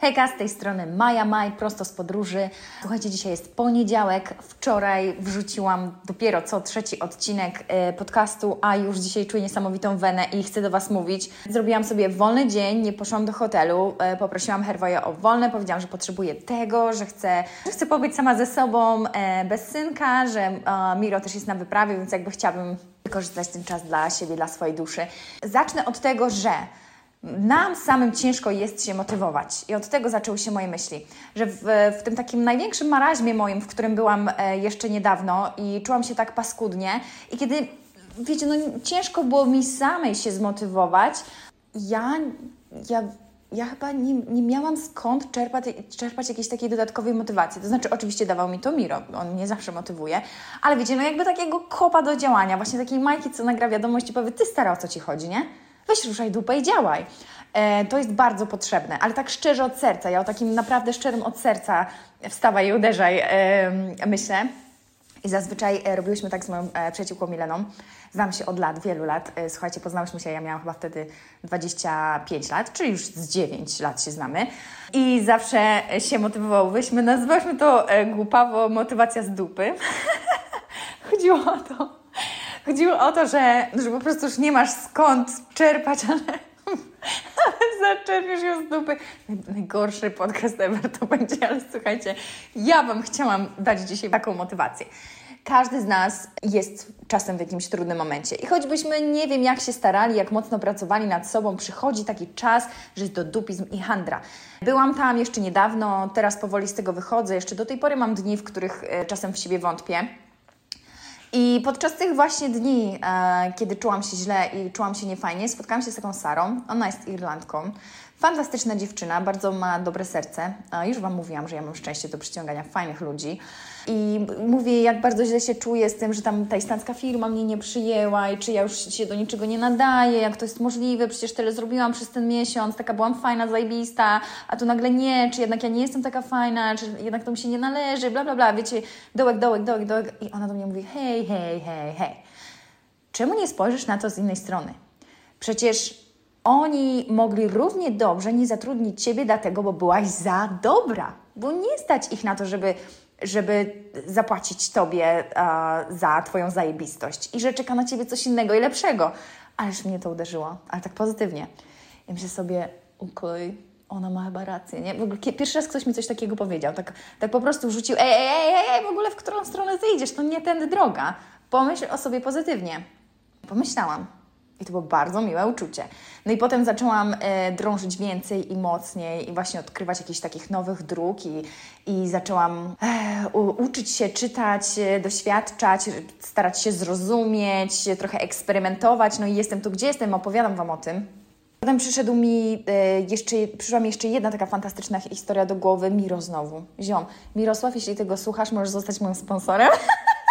Hejka, z tej strony Maja Maj, prosto z podróży. Słuchajcie, dzisiaj jest poniedziałek. Wczoraj wrzuciłam dopiero co trzeci odcinek e, podcastu, a już dzisiaj czuję niesamowitą wenę i chcę do Was mówić. Zrobiłam sobie wolny dzień, nie poszłam do hotelu, e, poprosiłam Herwoja o wolne, powiedziałam, że potrzebuję tego, że chcę, że chcę pobyć sama ze sobą, e, bez synka, że Miro też jest na wyprawie, więc jakby chciałabym wykorzystać ten czas dla siebie, dla swojej duszy. Zacznę od tego, że nam samym ciężko jest się motywować. I od tego zaczęły się moje myśli, że w, w tym takim największym maraźmie moim, w którym byłam e, jeszcze niedawno i czułam się tak paskudnie, i kiedy, wiecie, no ciężko było mi samej się zmotywować, ja, ja, ja chyba nie, nie miałam skąd czerpać, czerpać jakiejś takiej dodatkowej motywacji. To znaczy, oczywiście dawał mi to Miro, on mnie zawsze motywuje, ale wiecie, no jakby takiego kopa do działania, właśnie takiej Majki, co nagra wiadomość i powie, ty stara, o co Ci chodzi, nie? Weź ruszaj dupę i działaj. E, to jest bardzo potrzebne, ale tak szczerze od serca, ja o takim naprawdę szczerym od serca wstawaj i uderzaj, e, myślę. I zazwyczaj e, robiłyśmy tak z moją e, przyjaciółką Mileną. Znam się od lat, wielu lat. E, słuchajcie, poznałyśmy się, ja miałam chyba wtedy 25 lat, czyli już z 9 lat się znamy. I zawsze się motywowałyśmy, nazywałyśmy to głupawo motywacja z dupy. Chodziło o to, Chodziło o to, że, że po prostu już nie masz skąd czerpać, ale, ale zaczerpiesz ją z dupy. Najgorszy podcast ever to będzie, ale słuchajcie, ja Wam chciałam dać dzisiaj taką motywację. Każdy z nas jest czasem w jakimś trudnym momencie. I choćbyśmy nie wiem, jak się starali, jak mocno pracowali nad sobą, przychodzi taki czas, że jest dodupizm i handra. Byłam tam jeszcze niedawno, teraz powoli z tego wychodzę. Jeszcze do tej pory mam dni, w których e, czasem w siebie wątpię. I podczas tych właśnie dni, e, kiedy czułam się źle i czułam się niefajnie, spotkałam się z taką Sarą. Ona jest Irlandką. Fantastyczna dziewczyna, bardzo ma dobre serce. E, już Wam mówiłam, że ja mam szczęście do przyciągania fajnych ludzi. I mówię, jak bardzo źle się czuję z tym, że tam ta islandzka firma mnie nie przyjęła i czy ja już się do niczego nie nadaję, jak to jest możliwe, przecież tyle zrobiłam przez ten miesiąc, taka byłam fajna, zajebista, a tu nagle nie, czy jednak ja nie jestem taka fajna, czy jednak to mi się nie należy, bla, bla, bla, wiecie, dołek, dołek, dołek, dołek. I ona do mnie mówi, hej, hej, hej, hej. Czemu nie spojrzysz na to z innej strony? Przecież oni mogli równie dobrze nie zatrudnić Ciebie dlatego, bo byłaś za dobra, bo nie stać ich na to, żeby żeby zapłacić Tobie za Twoją zajebistość i że czeka na Ciebie coś innego i lepszego. Ależ mnie to uderzyło, ale tak pozytywnie. Ja myślę sobie, okej, ona ma chyba rację, nie? W ogóle pierwszy raz ktoś mi coś takiego powiedział, tak, tak po prostu rzucił, ej, ej, ej, ej, w ogóle w którą stronę ty idziesz, to nie tędy droga. Pomyśl o sobie pozytywnie. Pomyślałam. I to było bardzo miłe uczucie. No i potem zaczęłam e, drążyć więcej i mocniej i właśnie odkrywać jakichś takich nowych dróg i, i zaczęłam e, u, uczyć się czytać, e, doświadczać, starać się zrozumieć, trochę eksperymentować. No i jestem tu, gdzie jestem, opowiadam Wam o tym. Potem przyszedł mi e, jeszcze, przyszła mi jeszcze jedna taka fantastyczna historia do głowy. Miro znowu. Ziom, Mirosław, jeśli tego słuchasz, możesz zostać moim sponsorem.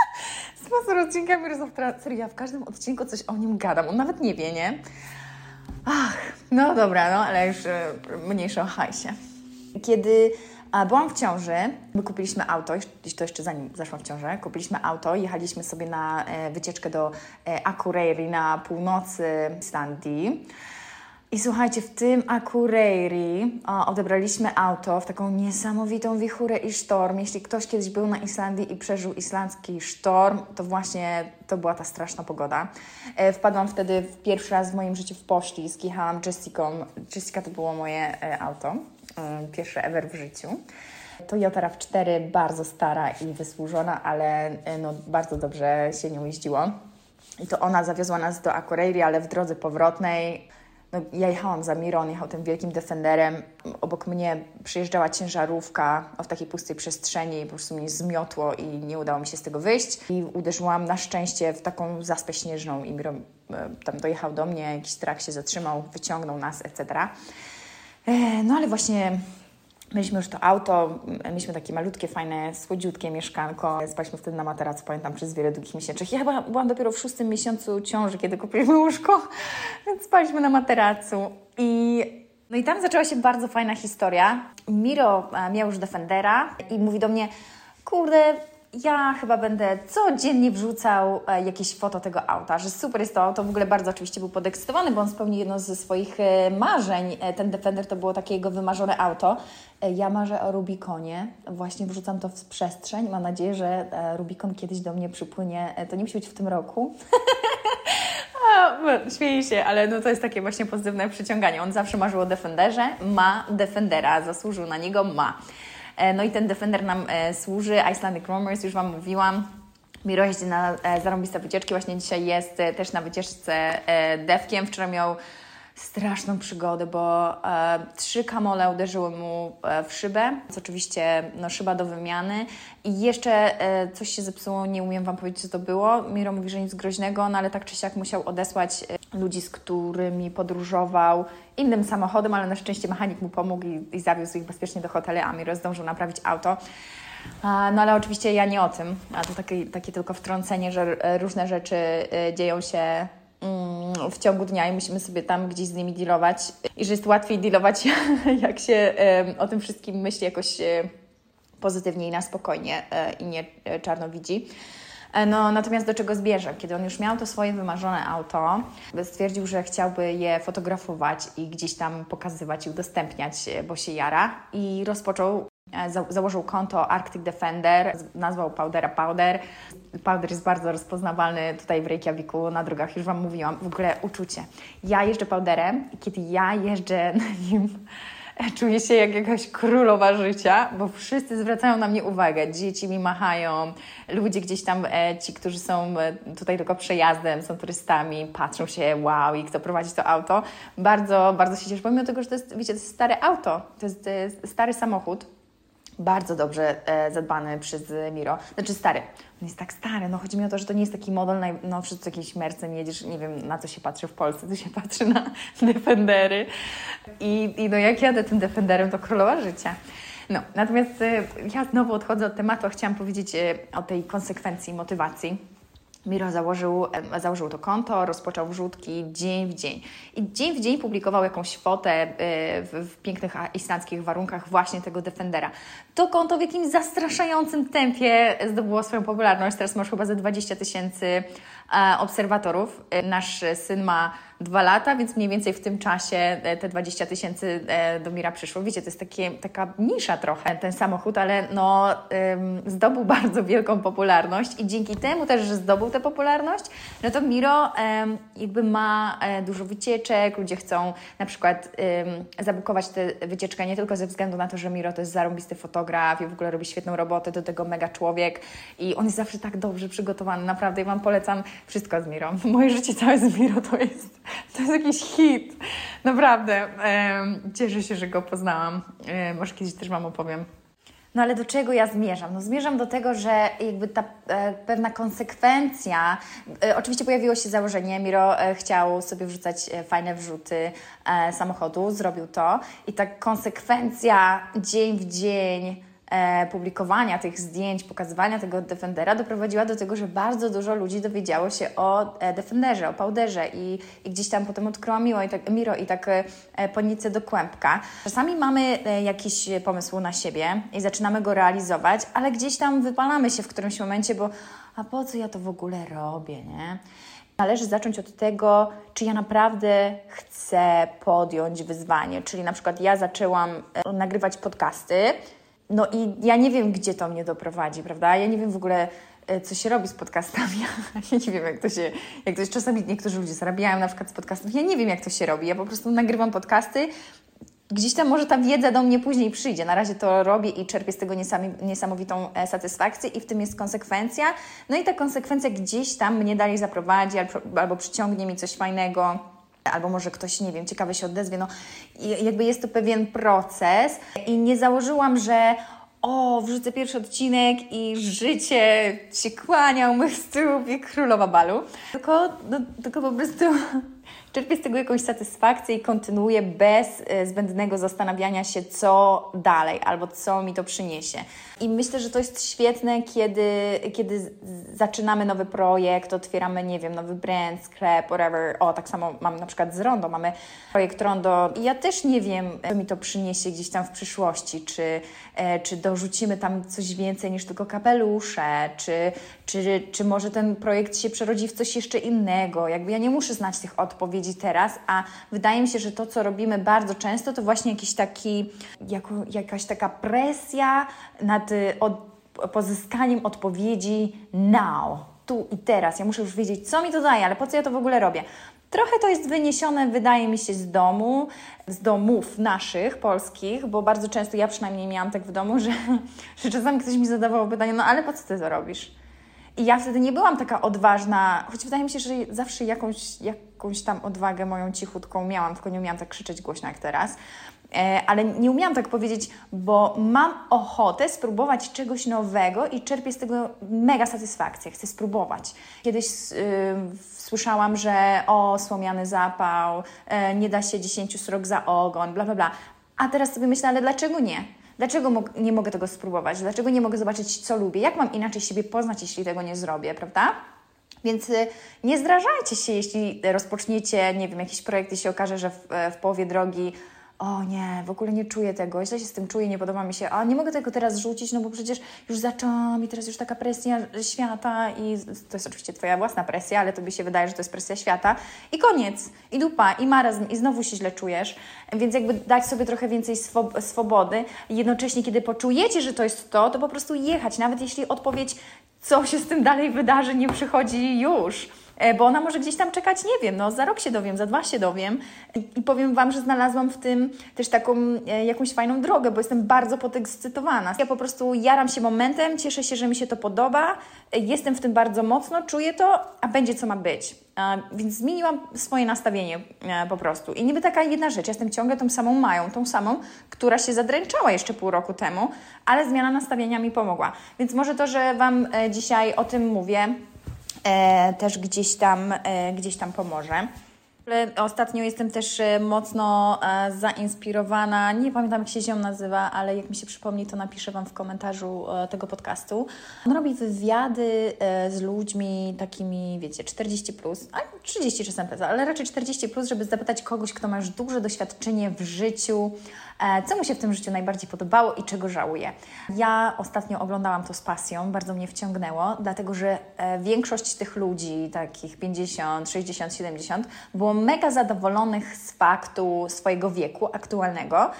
Sponsor odcinka Mirosław Serio, ja w każdym odcinku coś o nim gadam. On nawet nie wie, nie? Ach, no dobra, no ale już e, mniejsze o hajsie. Kiedy a, byłam w ciąży, my kupiliśmy auto, to jeszcze zanim zaszłam w ciążę, kupiliśmy auto, jechaliśmy sobie na e, wycieczkę do Akureyri na północy Islandii. I słuchajcie, w tym Akureyri odebraliśmy auto w taką niesamowitą wichurę i sztorm. Jeśli ktoś kiedyś był na Islandii i przeżył islandzki sztorm, to właśnie to była ta straszna pogoda. E, wpadłam wtedy w pierwszy raz w moim życiu w poślizg, jechałam Jessicą. Jessica to było moje e, auto, e, pierwsze ever w życiu. Toyota RAV4, bardzo stara i wysłużona, ale no, bardzo dobrze się nią jeździło. I to ona zawiozła nas do Akureyri, ale w drodze powrotnej no, ja jechałam za Miro, on jechał tym wielkim Defenderem. Obok mnie przyjeżdżała ciężarówka w takiej pustej przestrzeni, po prostu mnie zmiotło i nie udało mi się z tego wyjść. I uderzyłam na szczęście w taką zaspę śnieżną i Miro e, tam dojechał do mnie, jakiś trak się zatrzymał, wyciągnął nas, etc. E, no ale właśnie Mieliśmy już to auto, mieliśmy takie malutkie, fajne, słodziutkie mieszkanko. Spaliśmy wtedy na materacu, pamiętam, przez wiele długich miesięcy. Ja chyba byłam dopiero w szóstym miesiącu ciąży, kiedy kupiliśmy łóżko, więc spaliśmy na materacu. I, no i tam zaczęła się bardzo fajna historia. Miro e, miał już Defendera i mówi do mnie, kurde, ja chyba będę codziennie wrzucał e, jakieś foto tego auta, że super jest to auto. W ogóle bardzo oczywiście był podekscytowany, bo on spełnił jedno ze swoich e, marzeń. E, ten Defender to było takie jego wymarzone auto. Ja marzę o Rubiconie. Właśnie wrzucam to w przestrzeń. Mam nadzieję, że Rubicon kiedyś do mnie przypłynie. To nie musi być w tym roku. Śmieję się, ale no to jest takie właśnie pozytywne przyciąganie. On zawsze marzył o Defenderze, ma Defendera, zasłużył na niego, ma. E, no i ten Defender nam e, służy, Icelandic Roamers, już Wam mówiłam. Miro jeździ na e, zarąbiste wycieczki, właśnie dzisiaj jest też na wycieczce Defkiem. Wczoraj miał straszną przygodę, bo e, trzy kamole uderzyły mu e, w szybę, co oczywiście no, szyba do wymiany i jeszcze e, coś się zepsuło, nie umiem Wam powiedzieć, co to było. Miro mówi, że nic groźnego, no ale tak czy siak musiał odesłać e, ludzi, z którymi podróżował innym samochodem, ale na szczęście mechanik mu pomógł i, i zawiózł ich bezpiecznie do hotelu, a Miro zdążył naprawić auto. No ale oczywiście ja nie o tym, a to takie, takie tylko wtrącenie, że e, różne rzeczy e, dzieją się w ciągu dnia i musimy sobie tam gdzieś z nimi dealować. I że jest łatwiej dealować, jak się o tym wszystkim myśli jakoś e, pozytywnie i na spokojnie e, i nie e, czarno widzi. No, natomiast do czego zbierze? Kiedy on już miał to swoje wymarzone auto, stwierdził, że chciałby je fotografować i gdzieś tam pokazywać i udostępniać, bo się jara i rozpoczął założył konto Arctic Defender, nazwał Powdera Powder. Powder jest bardzo rozpoznawalny tutaj w Reykjaviku, na drogach, już Wam mówiłam. W ogóle uczucie. Ja jeżdżę Powderem i kiedy ja jeżdżę na nim, czuję się jak jakaś królowa życia, bo wszyscy zwracają na mnie uwagę. Dzieci mi machają, ludzie gdzieś tam, e, ci, którzy są e, tutaj tylko przejazdem, są turystami, patrzą się, wow, i kto prowadzi to auto. Bardzo, bardzo się cieszę, pomimo tego, że to jest, wiecie, to jest stare auto, to jest, to jest stary samochód bardzo dobrze e, zadbany przez Miro. Znaczy stary. On jest tak stary. No chodzi mi o to, że to nie jest taki model najnowszy, co jakiś Mercedes jedziesz, nie wiem na co się patrzy w Polsce, to się patrzy na Defendery. I, I no jak jadę tym Defenderem, to królowa życia. No, natomiast e, ja znowu odchodzę od tematu, chciałam powiedzieć e, o tej konsekwencji, motywacji Miro założył, założył to konto, rozpoczął wrzutki dzień w dzień. I dzień w dzień publikował jakąś fotę e, w, w pięknych islandzkich warunkach właśnie tego Defendera. To konto w jakimś zastraszającym tempie zdobyło swoją popularność. Teraz masz chyba ze 20 tysięcy e, obserwatorów. E, nasz syn ma dwa lata, więc mniej więcej w tym czasie e, te 20 tysięcy e, do Mira przyszło. Wiecie, to jest takie, taka nisza trochę ten samochód, ale no, zdobył bardzo wielką popularność i dzięki temu też, że zdobył tę popularność, no to Miro jakby ma e, dużo wycieczek, ludzie chcą na przykład zabukować tę wycieczkę nie tylko ze względu na to, że Miro to jest zarąbisty fotograf i w ogóle robi świetną robotę, do tego mega człowiek i on jest zawsze tak dobrze przygotowany, naprawdę, ja Wam polecam wszystko z Miro. Moje życie całe z Miro to jest to jest jakiś hit. Naprawdę. Cieszę się, że go poznałam. Może kiedyś też Wam opowiem. No ale do czego ja zmierzam? No zmierzam do tego, że jakby ta e, pewna konsekwencja, e, oczywiście pojawiło się założenie, Miro e, chciał sobie wrzucać e, fajne wrzuty e, samochodu, zrobił to i ta konsekwencja dzień w dzień publikowania tych zdjęć, pokazywania tego Defendera doprowadziła do tego, że bardzo dużo ludzi dowiedziało się o e, Defenderze, o Powderze i, i gdzieś tam potem odkryło Miro i tak, Miro i tak e, ponicę do kłębka. Czasami mamy e, jakiś pomysł na siebie i zaczynamy go realizować, ale gdzieś tam wypalamy się w którymś momencie, bo a po co ja to w ogóle robię, nie? Należy zacząć od tego, czy ja naprawdę chcę podjąć wyzwanie. Czyli na przykład ja zaczęłam e, nagrywać podcasty, no i ja nie wiem, gdzie to mnie doprowadzi, prawda? Ja nie wiem w ogóle, e, co się robi z podcastami. Ja nie wiem, jak to się, jak to. Czasami niektórzy ludzie zarabiają na przykład z podcastów. Ja nie wiem, jak to się robi. Ja po prostu nagrywam podcasty. Gdzieś tam może ta wiedza do mnie później przyjdzie. Na razie to robię i czerpię z tego niesamowitą e, satysfakcję i w tym jest konsekwencja. No i ta konsekwencja gdzieś tam mnie dalej zaprowadzi albo przyciągnie mi coś fajnego albo może ktoś, nie wiem, ciekawy się odezwie. No, jakby jest to pewien proces i nie założyłam, że o, wrzucę pierwszy odcinek i życie się kłania u mych stóp i królowa balu. Tylko, no, tylko po prostu czerpię z tego jakąś satysfakcję i kontynuuję bez e, zbędnego zastanawiania się, co dalej albo co mi to przyniesie. I myślę, że to jest świetne, kiedy, kiedy zaczynamy nowy projekt, otwieramy, nie wiem, nowy brand, sklep, whatever. O, tak samo mamy na przykład z Rondo, mamy projekt Rondo i ja też nie wiem, co mi to przyniesie gdzieś tam w przyszłości, czy, e, czy dorzucimy tam coś więcej niż tylko kapelusze, czy, czy, czy może ten projekt się przerodzi w coś jeszcze innego. Jakby ja nie muszę znać tych odpowiedzi teraz, a wydaje mi się, że to, co robimy bardzo często, to właśnie jakiś taki, jako, jakaś taka presja nad od, pozyskaniem odpowiedzi now, tu i teraz. Ja muszę już wiedzieć, co mi to daje, ale po co ja to w ogóle robię. Trochę to jest wyniesione, wydaje mi się, z domu, z domów naszych, polskich, bo bardzo często ja przynajmniej miałam tak w domu, że, że czasami ktoś mi zadawał pytanie, no ale po co ty to robisz? I ja wtedy nie byłam taka odważna, choć wydaje mi się, że zawsze jakąś, jakąś tam odwagę moją cichutką miałam, tylko nie umiałam tak krzyczeć głośno jak teraz. E, ale nie umiałam tak powiedzieć, bo mam ochotę spróbować czegoś nowego i czerpię z tego mega satysfakcję. Chcę spróbować. Kiedyś yy, słyszałam, że o, słomiany zapał, yy, nie da się dziesięciu srok za ogon, bla, bla, bla. A teraz sobie myślę, ale dlaczego nie? Dlaczego mo nie mogę tego spróbować? Dlaczego nie mogę zobaczyć, co lubię? Jak mam inaczej siebie poznać, jeśli tego nie zrobię, prawda? Więc y, nie zdrażajcie się, jeśli rozpoczniecie, nie wiem, jakiś projekt i się okaże, że w, w połowie drogi o nie, w ogóle nie czuję tego, źle się z tym czuję, nie podoba mi się, a nie mogę tego teraz rzucić, no bo przecież już zaczęłam i teraz już taka presja świata i to jest oczywiście Twoja własna presja, ale Tobie się wydaje, że to jest presja świata. I koniec, i dupa, i marazm, i znowu się źle czujesz, więc jakby dać sobie trochę więcej swob swobody jednocześnie, kiedy poczujecie, że to jest to, to po prostu jechać, nawet jeśli odpowiedź, co się z tym dalej wydarzy, nie przychodzi już bo ona może gdzieś tam czekać, nie wiem, no za rok się dowiem, za dwa się dowiem i powiem Wam, że znalazłam w tym też taką e, jakąś fajną drogę, bo jestem bardzo podekscytowana. Ja po prostu jaram się momentem, cieszę się, że mi się to podoba, e, jestem w tym bardzo mocno, czuję to, a będzie co ma być. Więc zmieniłam swoje nastawienie po prostu. I niby taka jedna rzecz, jestem ciągle tą samą Mają, tą samą, która się zadręczała jeszcze pół roku temu, ale zmiana nastawienia mi pomogła. Więc może to, że Wam dzisiaj o tym mówię, e, też gdzieś tam, e, gdzieś tam pomoże. Ostatnio jestem też e, mocno e, zainspirowana, nie pamiętam jak się ziom nazywa, ale jak mi się przypomni, to napiszę Wam w komentarzu e, tego podcastu. On robi wywiady z ludźmi takimi, wiecie, 40 plus, a 30 czasem, ale raczej 40 plus, żeby zapytać kogoś, kto ma już duże doświadczenie w życiu, co mu się w tym życiu najbardziej podobało i czego żałuje. Ja ostatnio oglądałam to z pasją, bardzo mnie wciągnęło, dlatego że większość tych ludzi, takich 50, 60, 70, było mega zadowolonych z faktu swojego wieku aktualnego,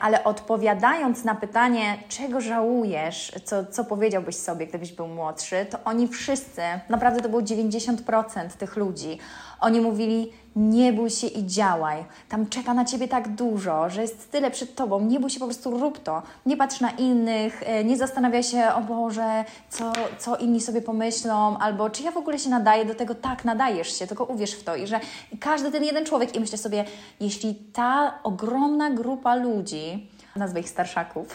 ale odpowiadając na pytanie, czego żałujesz, co, co powiedziałbyś sobie, gdybyś był młodszy, to oni wszyscy, naprawdę to było 90% tych ludzi, oni mówili, nie bój się i działaj. Tam czeka na ciebie tak dużo, że jest tyle przed tobą. Nie bój się, po prostu rób to. Nie patrz na innych, e, nie zastanawiaj się, o Boże, co, co inni sobie pomyślą, albo czy ja w ogóle się nadaję do tego. Tak, nadajesz się, tylko uwierz w to. I że każdy ten jeden człowiek, i myślę sobie, jeśli ta ogromna grupa ludzi, nazwę ich starszaków,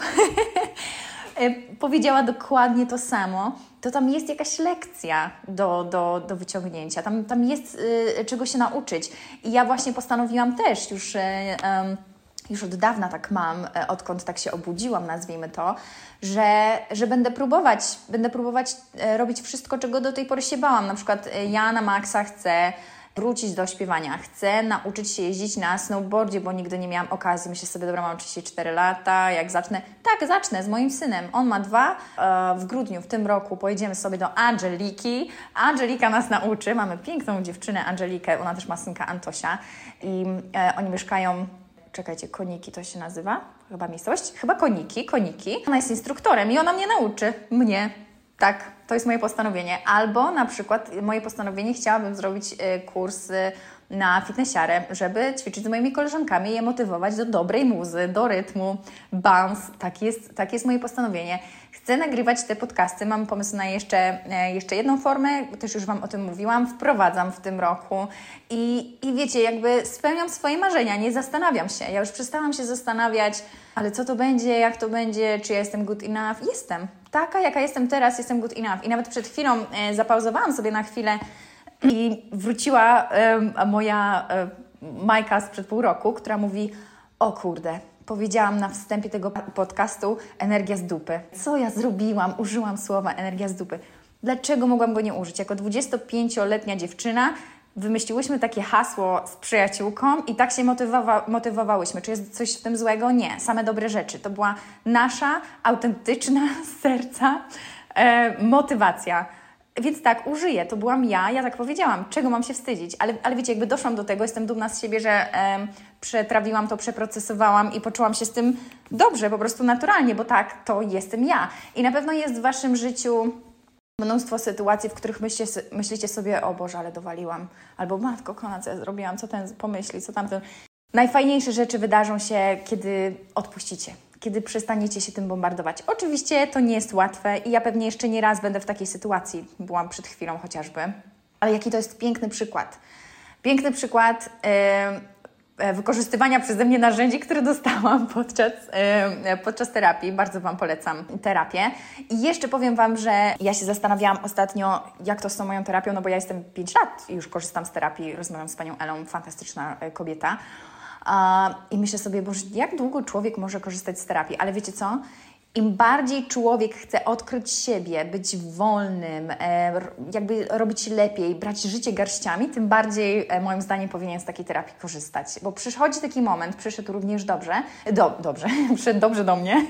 powiedziała dokładnie to samo, to tam jest jakaś lekcja do, do, do wyciągnięcia, tam, tam jest y, czego się nauczyć. I ja właśnie postanowiłam też już. Y, już od dawna tak mam, odkąd tak się obudziłam, nazwijmy to, że, że będę próbować, będę próbować robić wszystko, czego do tej pory się bałam. Na przykład ja na maksa chcę wrócić do śpiewania. Chcę nauczyć się jeździć na snowboardzie, bo nigdy nie miałam okazji. Myślę sobie, dobra, mam 34 lata, jak zacznę? Tak, zacznę z moim synem. On ma dwa. E, w grudniu w tym roku pojedziemy sobie do Angeliki. Angelika nas nauczy. Mamy piękną dziewczynę Angelikę, ona też ma synka Antosia i e, oni mieszkają czekajcie, koniki to się nazywa, chyba miejscowość, chyba koniki, koniki. Ona jest instruktorem i ona mnie nauczy, mnie, tak, to jest moje postanowienie. Albo na przykład moje postanowienie chciałabym zrobić y, kurs y, na fitnessiarę, żeby ćwiczyć z moimi koleżankami i je motywować do dobrej muzy, do rytmu, bounce. Tak jest, tak jest moje postanowienie. Chcę nagrywać te podcasty, mam pomysł na jeszcze, e, jeszcze jedną formę, też już Wam o tym mówiłam, wprowadzam w tym roku i, i wiecie, jakby spełniam swoje marzenia, nie zastanawiam się. Ja już przestałam się zastanawiać, ale co to będzie, jak to będzie, czy ja jestem good enough. Jestem. Taka, jaka jestem teraz, jestem good enough. I nawet przed chwilą e, zapauzowałam sobie na chwilę I wróciła moja Majka sprzed pół roku, która mówi: O kurde, powiedziałam na wstępie tego podcastu energia z dupy. Co ja zrobiłam? Użyłam słowa energia z dupy. Dlaczego mogłam go nie użyć? Jako 25-letnia dziewczyna wymyśliłyśmy takie hasło z przyjaciółką i tak się motywowa motywowałyśmy. Czy jest coś w tym złego? Nie. Same dobre rzeczy. To była nasza autentyczna z serca e, motywacja. Więc tak, użyję. To byłam ja, ja tak powiedziałam. Czego mam się wstydzić? Ale, ale wiecie, jakby doszłam do tego, jestem dumna z siebie, że e, przetrawiłam to, przeprocesowałam i poczułam się z tym dobrze, po prostu naturalnie, bo tak, to jestem ja. I na pewno jest w Waszym życiu mnóstwo sytuacji, w których myślicie, myślicie sobie, o Boże, ale dowaliłam, albo matko, kona, co ja zrobiłam, co ten pomyśli, co tamten. Najfajniejsze rzeczy wydarzą się, kiedy odpuścicie, kiedy przestaniecie się tym bombardować. Oczywiście to nie jest łatwe i ja pewnie jeszcze nie raz będę w takiej sytuacji, byłam przed chwilą chociażby, ale jaki to jest piękny przykład. Piękny przykład. E, wykorzystywania przeze mnie narzędzi, które dostałam podczas, e, podczas terapii. Bardzo Wam polecam terapię. I jeszcze powiem Wam, że ja się zastanawiałam ostatnio, jak to z tą moją terapią, no bo ja jestem 5 lat i już korzystam z terapii, rozmawiam z Panią Elą, fantastyczna e, kobieta. I myślę sobie, Boże, jak długo człowiek może korzystać z terapii? Ale wiecie co? Im bardziej człowiek chce odkryć siebie, być wolnym, e, jakby robić lepiej, brać życie garściami, tym bardziej e, moim zdaniem powinien z takiej terapii korzystać. Bo przychodzi taki moment, przyszedł również dobrze, do, dobrze, przyszedł dobrze do mnie,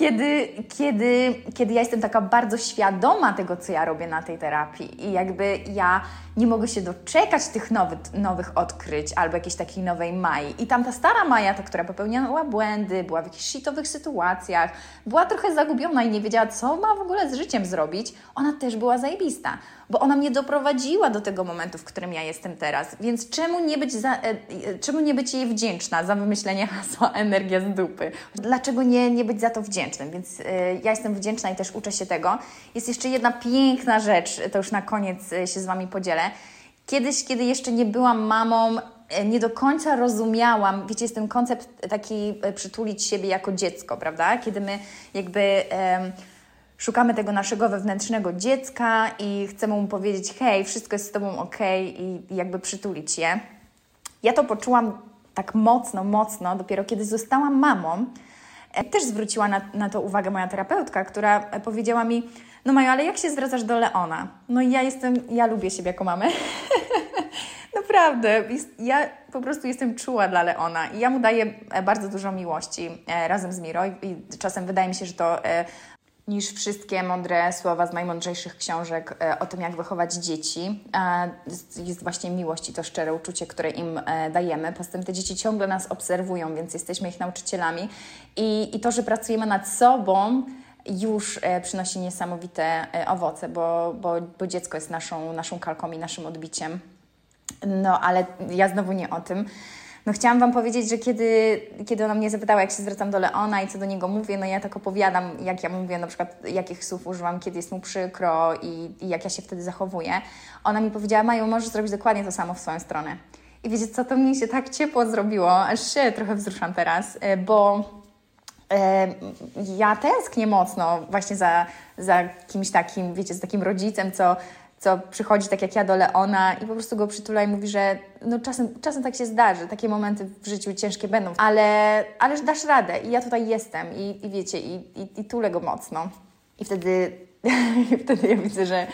kiedy, kiedy, kiedy ja jestem taka bardzo świadoma tego, co ja robię na tej terapii i jakby ja nie mogę się doczekać tych nowych, nowych odkryć albo jakiejś takiej nowej Mai. I tam ta stara Maja, ta, która popełniała błędy, była w jakichś shitowych sytuacjach, była trochę zagubiona i nie wiedziała, co ma w ogóle z życiem zrobić, ona też była zajebista, bo ona mnie doprowadziła do tego momentu, w którym ja jestem teraz. Więc czemu nie być, za, e, e czemu nie być jej wdzięczna za wymyślenie hasła energia z dupy? Dlaczego nie, nie być za to wdzięcznym? Więc e, ja jestem wdzięczna i też uczę się tego. Jest jeszcze jedna piękna rzecz, to już na koniec się z Wami podzielę. Kiedyś, kiedy jeszcze nie byłam mamą, nie do końca rozumiałam, wiecie, jest ten koncept taki przytulić siebie jako dziecko, prawda? Kiedy my jakby szukamy tego naszego wewnętrznego dziecka i chcemy mu powiedzieć, hej, wszystko jest z Tobą ok i, jakby przytulić je. Ja to poczułam tak mocno, mocno dopiero kiedy zostałam mamą. E, też zwróciła na, na to uwagę moja terapeutka, która powiedziała mi, no Majo, ale jak się zwracasz do Leona? No i ja jestem, ja lubię siebie jako mamę. Naprawdę, ja po prostu jestem czuła dla Leona i ja mu daję e, bardzo dużo miłości e, razem z Miro i czasem wydaje mi się, że to e, niż wszystkie mądre słowa z najmądrzejszych książek o tym, jak wychować dzieci. Jest właśnie miłość i to szczere uczucie, które im dajemy. Poza tym te dzieci ciągle nas obserwują, więc jesteśmy ich nauczycielami. I, i to, że pracujemy nad sobą, już e, przynosi niesamowite e, owoce, bo, bo, bo dziecko jest naszą, naszą kalką i naszym odbiciem. No, ale ja znowu nie o tym. No chciałam Wam powiedzieć, że kiedy, kiedy ona mnie zapytała, jak się zwracam do Leona i co do niego mówię, no ja tak opowiadam, jak ja mówię, na przykład jakich słów używam, kiedy jest mu przykro i, i jak ja się wtedy zachowuję. Ona mi powiedziała, Maju, możesz zrobić dokładnie to samo w swoją stronę. I wiecie co, to mi się tak ciepło zrobiło, aż się trochę wzruszam teraz, e, bo ja tęsknię mocno właśnie za, za kimś takim, wiecie, z takim rodzicem, co, co przychodzi tak jak ja do Leona i po prostu go przytula i mówi, że no czasem, czasem tak się zdarzy, takie momenty w życiu ciężkie będą, ale, ale dasz radę i ja tutaj jestem i, i wiecie, i, i, i tulę go mocno. I wtedy, wtedy ja widzę, że,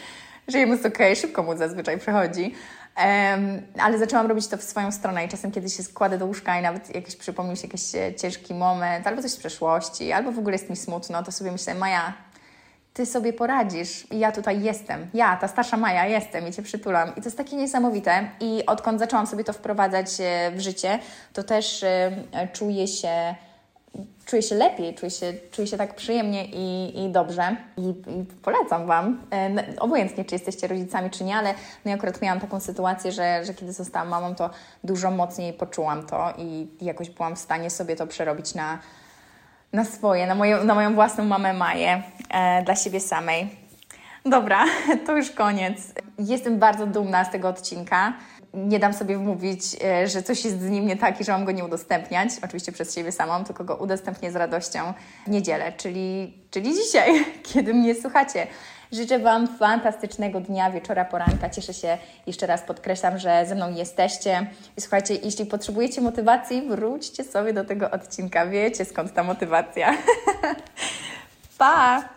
że jemu jest okej, szybko mu zazwyczaj przechodzi, Um, ale zaczęłam robić to w swoją stronę i czasem, kiedy się składę do łóżka i nawet jakiś przypomnił się jakiś ciężki moment, albo coś z przeszłości, albo w ogóle jest mi smutno, to sobie myślę, Maja, ty sobie poradzisz i ja tutaj jestem. Ja, ta starsza Maja, jestem i cię przytulam. I to jest takie niesamowite. I odkąd zaczęłam sobie to wprowadzać e, w życie, to też y, czuję się czuję się lepiej, czuję się, czuję się tak przyjemnie i, i dobrze. I, I, polecam Wam, e, obojętnie czy jesteście rodzicami, czy nie, ale no ja akurat miałam taką sytuację, że, że kiedy zostałam mamą, to dużo mocniej poczułam to i jakoś byłam w stanie sobie to przerobić na, na swoje, na moją, na moją własną mamę Maję, e, dla siebie samej. Dobra, to już koniec. Jestem bardzo dumna z tego odcinka. Nie dam sobie wmówić, e, że coś jest z nim nie tak i że mam go nie udostępniać. Oczywiście przez siebie samą, tylko go udostępnię z radością w niedzielę, czyli, czyli dzisiaj, kiedy mnie słuchacie. Życzę Wam fantastycznego dnia, wieczora, poranka. Cieszę się, jeszcze raz podkreślam, że ze mną jesteście. I słuchajcie, jeśli potrzebujecie motywacji, wróćcie sobie do tego odcinka. Wiecie skąd ta motywacja. pa!